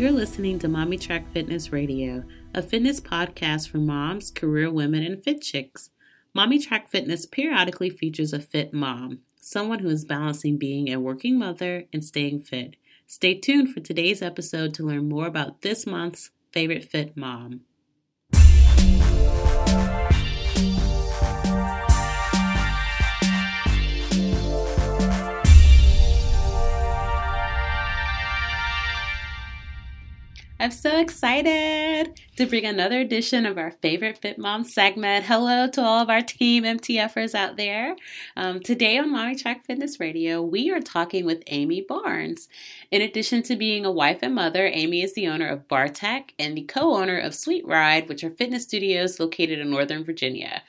You're listening to Mommy Track Fitness Radio, a fitness podcast for moms, career women, and fit chicks. Mommy Track Fitness periodically features a fit mom, someone who is balancing being a working mother and staying fit. Stay tuned for today's episode to learn more about this month's favorite fit mom. I'm so excited to bring another edition of our favorite Fit Mom segment. Hello to all of our team MTFers out there. Um, today on Mommy Track Fitness Radio, we are talking with Amy Barnes. In addition to being a wife and mother, Amy is the owner of Barre Tech and the co owner of Sweet Ride, which are fitness studios located in Northern Virginia.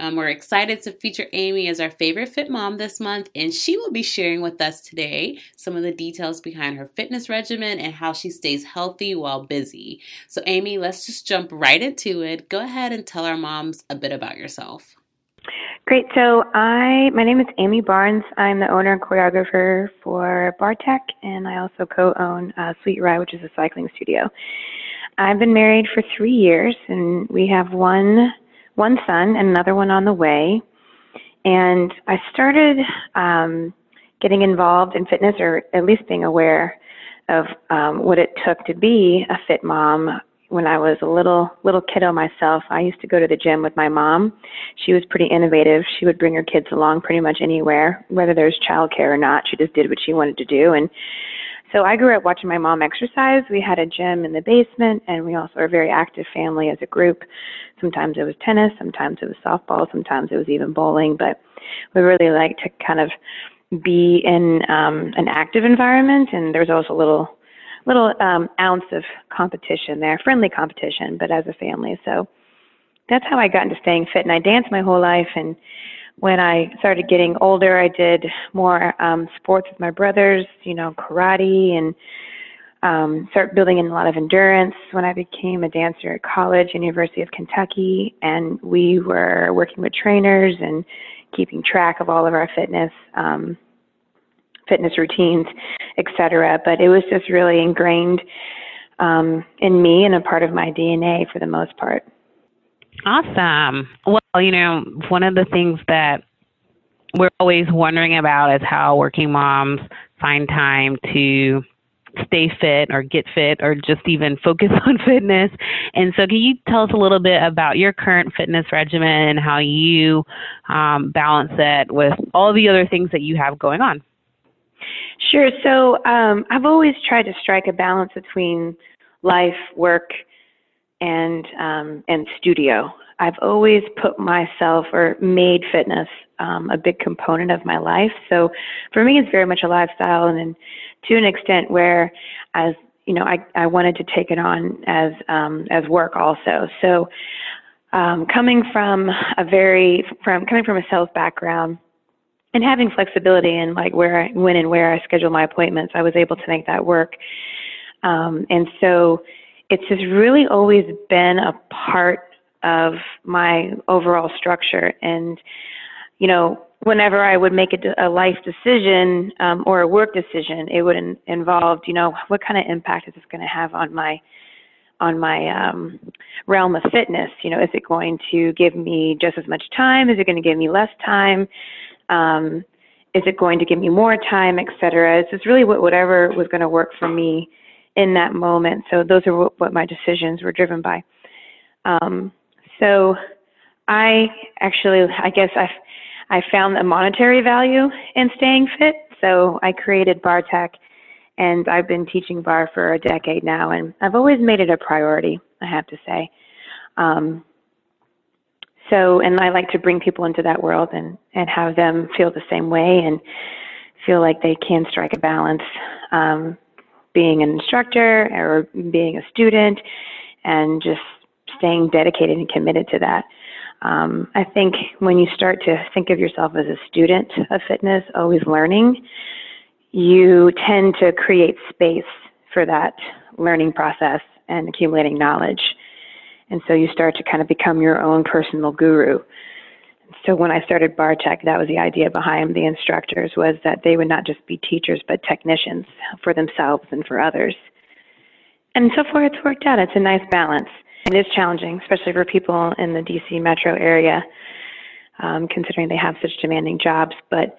Um, we're excited to feature Amy as our favorite fit mom this month, and she will be sharing with us today some of the details behind her fitness regimen and how she stays healthy while busy. So, Amy, let's just jump right into it. Go ahead and tell our moms a bit about yourself. Great. So I, my name is Amy Barnes. I'm the owner and choreographer for Barre Tech, and I also co-own uh, Sweet Ride, which is a cycling studio. I've been married for three years, and we have one one son and another one on the way. And I started um, getting involved in fitness, or at least being aware of um, what it took to be a fit mom when I was a little little kiddo myself, I used to go to the gym with my mom. She was pretty innovative. She would bring her kids along pretty much anywhere, whether there there's childcare or not. She just did what she wanted to do, and so I grew up watching my mom exercise. We had a gym in the basement, and we also are a very active family as a group. Sometimes it was tennis, sometimes it was softball, sometimes it was even bowling. But we really like to kind of be in um, an active environment, and there was always a little little um, ounce of competition there, friendly competition, but as a family. So that's how I got into staying fit. And I danced my whole life, and when I started getting older, I did more um, sports with my brothers, you know, karate and um, start building in a lot of endurance. When I became a dancer at college, University of Kentucky, and we were working with trainers and keeping track of all of our fitness, um, fitness routines, etc. But it was just really ingrained um, in me and a part of my DNA for the most part. Awesome. Well, you know, one of the things that we're always wondering about is how working moms find time to stay fit or get fit or just even focus on fitness. And so, can you tell us a little bit about your current fitness regimen and how you um, balance it with all the other things that you have going on? Sure. So, um, I've always tried to strike a balance between life, work, and um, and studio. I've always put myself or made fitness um, a big component of my life. So for me, it's very much a lifestyle, and, and to an extent where, as you know, I I wanted to take it on as um, as work also. So um, coming from a very from coming from a sales background and having flexibility in like where I, when and where I schedule my appointments, I was able to make that work. Um, and so it's just really always been a part of my overall structure. And, you know, whenever I would make a, a life decision um, or a work decision, it would in, involve, you know, what kind of impact is this going to have on my on my um, realm of fitness? You know, is it going to give me just as much time? Is it going to give me less time? Um, is it going to give me more time, et cetera? It's just really what, whatever was going to work for me in that moment. So those are what, what my decisions were driven by. Um, so I actually, I guess I, I found a monetary value in staying fit. So I created Barre Tech, and I've been teaching barre for a decade now, and I've always made it a priority. I have to say. Um, so, and I like to bring people into that world and and have them feel the same way and feel like they can strike a balance. Um, being an instructor or being a student and just staying dedicated and committed to that. Um, I think when you start to think of yourself as a student of fitness, always learning, you tend to create space for that learning process and accumulating knowledge. And so you start to kind of become your own personal guru. So when I started Barre Tech, that was the idea behind the instructors was that they would not just be teachers but technicians for themselves and for others. and so far it's worked out. It's a nice balance. It is challenging, especially for people in the DC metro area, um, considering they have such demanding jobs. But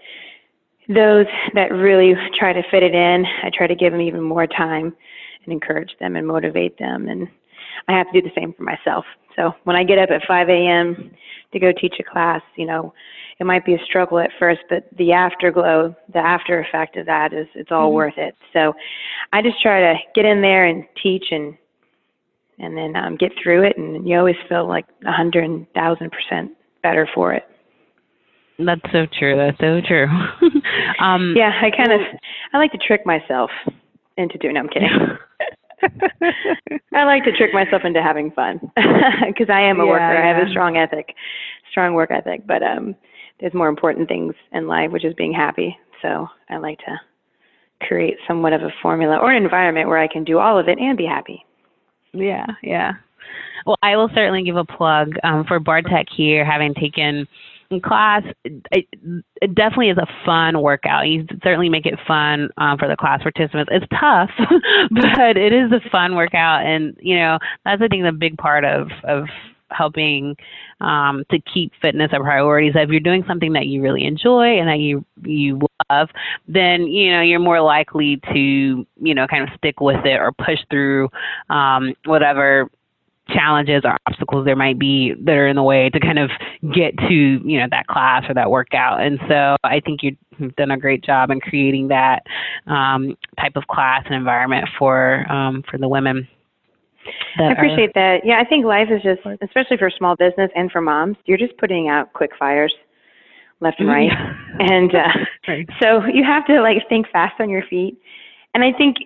those that really try to fit it in, I try to give them even more time and encourage them and motivate them. And I have to do the same for myself. So when I get up at 5 a.m. to go teach a class, you know, it might be a struggle at first, but the afterglow, the after effect of that is it's all mm-hmm. worth it. So I just try to get in there and teach and and then um, get through it, and you always feel like a hundred thousand percent better for it. That's so true. That's so true. um, yeah, I kind of I like to trick myself into doing. No, I'm kidding. I like to trick myself into having fun because I am a yeah, worker. Yeah. I have a strong ethic, strong work ethic. But um, there's more important things in life, which is being happy. So I like to create somewhat of a formula or an environment where I can do all of it and be happy. Yeah, yeah. Well, I will certainly give a plug um, for Barre Tech here, having taken class. It, it, definitely is a fun workout. You certainly make it fun um, for the class participants. It's tough, but it is a fun workout, and you know that's I think the big part of of helping um, to keep fitness a priority. So if you're doing something that you really enjoy and that you you love, then you know you're more likely to you know kind of stick with it or push through um, whatever challenges or obstacles there might be that are in the way to kind of get to you know that class or that workout and so i think you've done a great job in creating that um, type of class and environment for um, for the women I appreciate that. Yeah, I think life is just, especially for small business and for moms, you're just putting out quick fires left and right. and uh, right. so you have to like think fast on your feet. And I think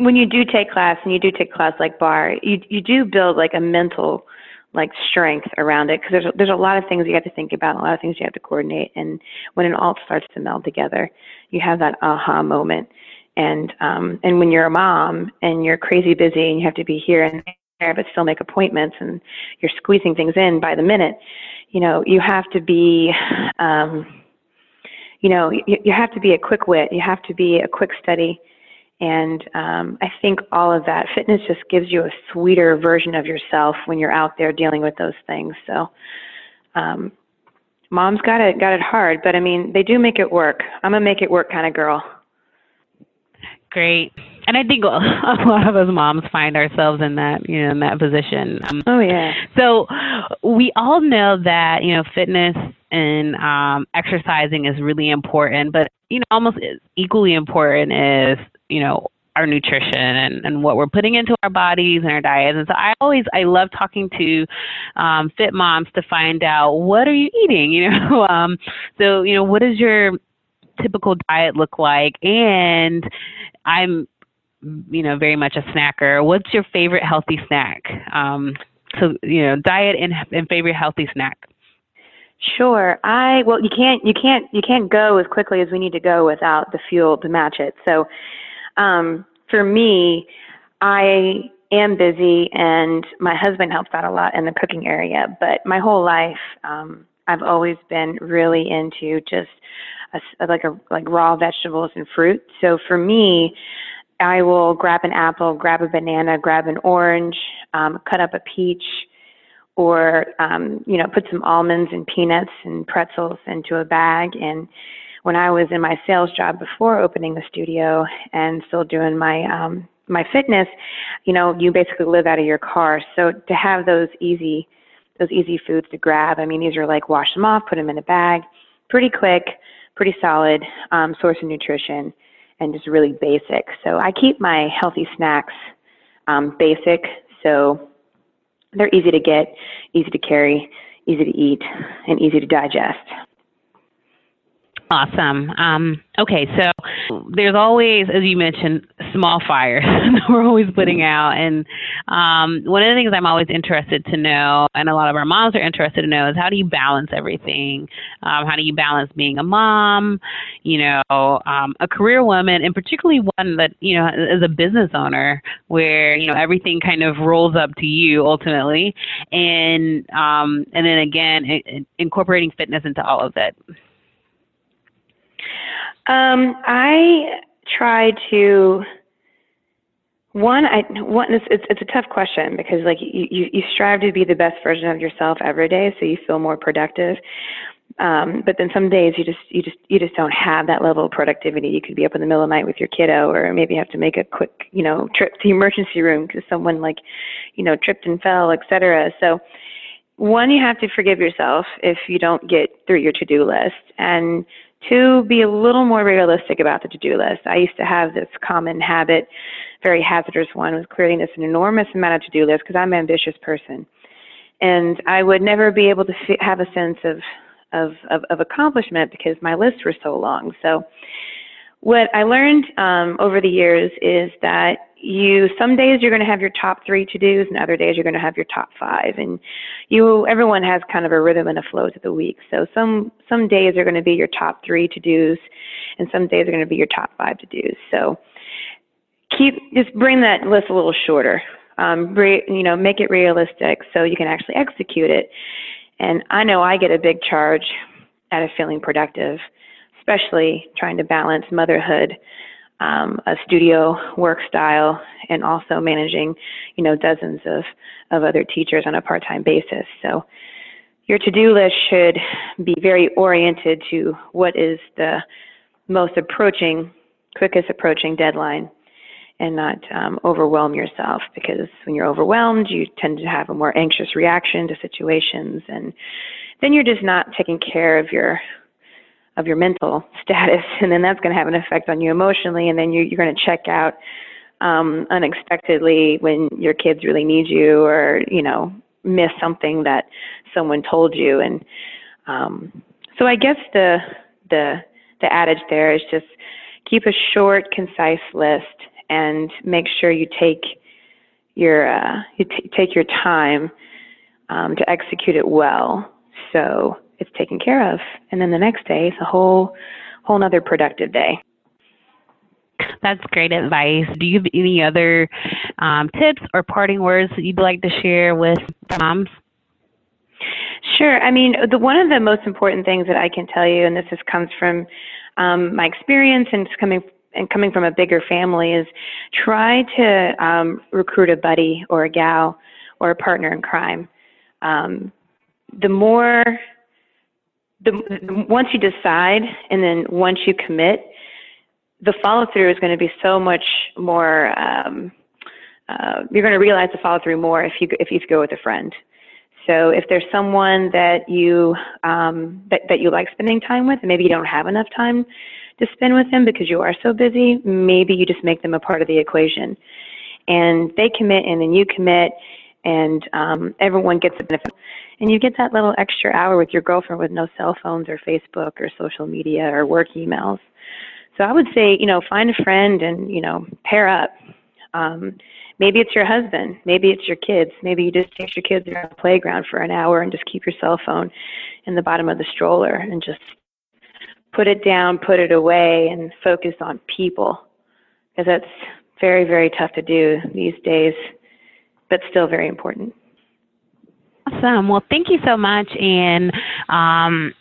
when you do take class and you do take class like barre, you you do build like a mental like strength around it because there's there's a lot of things you have to think about, a lot of things you have to coordinate, and when it all starts to meld together, you have that aha moment. And um, and when you're a mom and you're crazy busy and you have to be here and there but still make appointments and you're squeezing things in by the minute, you know you have to be. Um, you know, you, you have to be a quick wit. You have to be a quick study and um, I think all of that fitness just gives you a sweeter version of yourself when you're out there dealing with those things. So, um, mom's got it got it hard, but I mean they do make it work. I'm a make it work kind of girl. Great, and I think a lot of us moms find ourselves in that you know in that position. Um, oh yeah. So we all know that you know fitness and um, exercising is really important, but you know almost equally important is you know our nutrition and, and what we're putting into our bodies and our diets. And so I always I love talking to um, fit moms to find out what are you eating. You know, um, so you know what does your typical diet look like? And I'm you know very much a snacker. What's your favorite healthy snack? Um, so you know diet and, and favorite healthy snack. Sure. I well you can't you can't you can't go as quickly as we need to go without the fuel to match it. So um, for me, I am busy and my husband helps out a lot in the cooking area, but my whole life, um, I've always been really into just a, like a like raw vegetables and fruit. So for me, I will grab an apple, grab a banana, grab an orange, um, cut up a peach, or um, you know put some almonds and peanuts and pretzels into a bag and when I was in my sales job before opening the studio and still doing my um, my fitness, you know, you basically live out of your car. So to have those easy those easy foods to grab, I mean, these are like wash them off, put them in a bag, pretty quick, pretty solid um, source of nutrition, and just really basic. So I keep my healthy snacks um, basic, so they're easy to get, easy to carry, easy to eat, and easy to digest. Awesome. Um, okay, so there's always, as you mentioned, small fires that we're always putting out. And um, one of the things I'm always interested to know, and a lot of our moms are interested to know, is how do you balance everything? Um, how do you balance being a mom, you know, um, a career woman, and particularly one that, you know, is a business owner where, you know, everything kind of rolls up to you ultimately. And, um, and then again, it, incorporating fitness into all of it. Um, I try to One, I one it's, it's it's a tough question because like you, you you strive to be the best version of yourself every day, so you feel more productive. Um, but then some days you just you just you just don't have that level of productivity. You could be up in the middle of the night with your kiddo, or maybe have to make a quick you know trip to the emergency room because someone like you know tripped and fell, etc. So one, you have to forgive yourself if you don't get through your to-do list, and two, be a little more realistic about the to-do list. I used to have this common habit, very hazardous one, was creating this enormous amount of to-do list because I'm an ambitious person, and I would never be able to f- have a sense of of, of, of accomplishment because my lists were so long. So what I learned um, over the years is that you some days you're going to have your top three to dos and other days you're going to have your top five. And you everyone has kind of a rhythm and a flow to the week. So some some days are going to be your top three to dos and some days are going to be your top five to dos so keep just bring that list a little shorter. Um, re, you know make it realistic so you can actually execute it. And I know I get a big charge out of feeling productive, especially trying to balance motherhood, um, a studio work style, and also managing, you know, dozens of, of other teachers on a part-time basis. So your to-do list should be very oriented to what is the most approaching, quickest approaching deadline and not um, overwhelm yourself because when you're overwhelmed, you tend to have a more anxious reaction to situations, and then you're just not taking care of your of your mental status, and then that's going to have an effect on you emotionally, and then you, you're going to check out um, unexpectedly when your kids really need you, or you know miss something that someone told you, and um, so I guess the the the adage there is just keep a short, concise list and make sure you take your uh, you t- take your time um, to execute it well, so it's taken care of. And then the next day is a whole whole another productive day. That's great advice. Do you have any other um, tips or parting words that you'd like to share with moms? Sure. I mean, the one of the most important things that I can tell you, and this just comes from um, my experience and coming and coming from a bigger family is try to um, recruit a buddy or a gal or a partner in crime. Um, the more, the once you decide and then once you commit, the follow through is going to be so much more. Um, uh, you're going to realize the follow through more if you if you go with a friend. So if there's someone that you um, that that you like spending time with, and maybe you don't have enough time to spend with them because you are so busy, maybe you just make them a part of the equation. And they commit and then you commit and um, everyone gets a benefit. And you get that little extra hour with your girlfriend with no cell phones or Facebook or social media or work emails. So I would say, you know, find a friend and, you know, pair up. Um, maybe it's your husband. Maybe it's your kids. Maybe you just take your kids around the playground for an hour and just keep your cell phone in the bottom of the stroller and just put it down, put it away, and focus on people. Because that's very, very tough to do these days, but still very important. Awesome. Well, thank you so much. And um,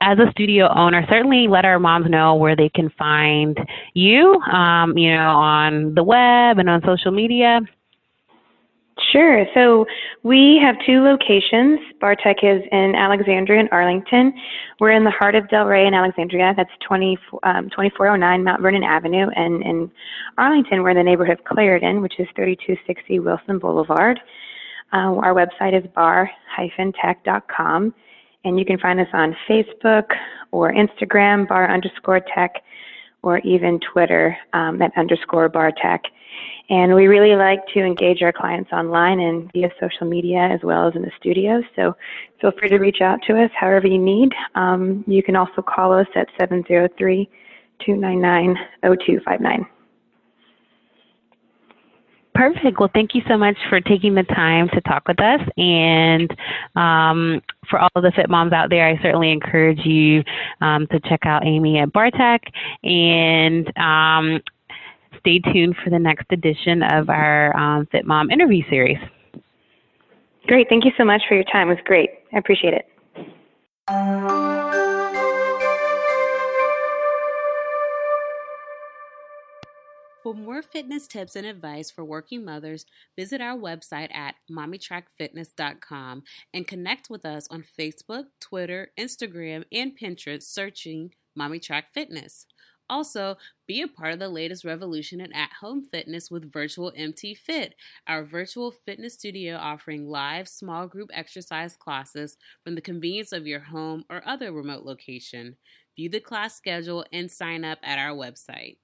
as a studio owner, certainly let our moms know where they can find you, um, you know, on the web and on social media. Sure. So we have two locations. Barre Tech is in Alexandria and Arlington. We're in the heart of Del Ray in Alexandria. That's 20, um, 2409 Mount Vernon Avenue. And in Arlington, we're in the neighborhood of Clarendon, which is 3260 Wilson Boulevard. Uh, our website is bar-tech.com. And you can find us on Facebook or Instagram, bar underscore tech, or even Twitter um, at underscore bar tech. And we really like to engage our clients online and via social media as well as in the studio. So feel free to reach out to us however you need. Um, you can also call us at 703 299 0259. Perfect. Well, thank you so much for taking the time to talk with us. And um, for all of the fit moms out there, I certainly encourage you um, to check out Amy at Barre Tech. And um, stay tuned for the next edition of our um, Fit Mom interview series. Great. Thank you so much for your time. It was great. I appreciate it. For more fitness tips and advice for working mothers, visit our website at mommytrackfitness.com and connect with us on Facebook, Twitter, Instagram, and Pinterest searching Mommy Track Fitness. Also, be a part of the latest revolution in at home fitness with Virtual MT Fit, our virtual fitness studio offering live small group exercise classes from the convenience of your home or other remote location. View the class schedule and sign up at our website.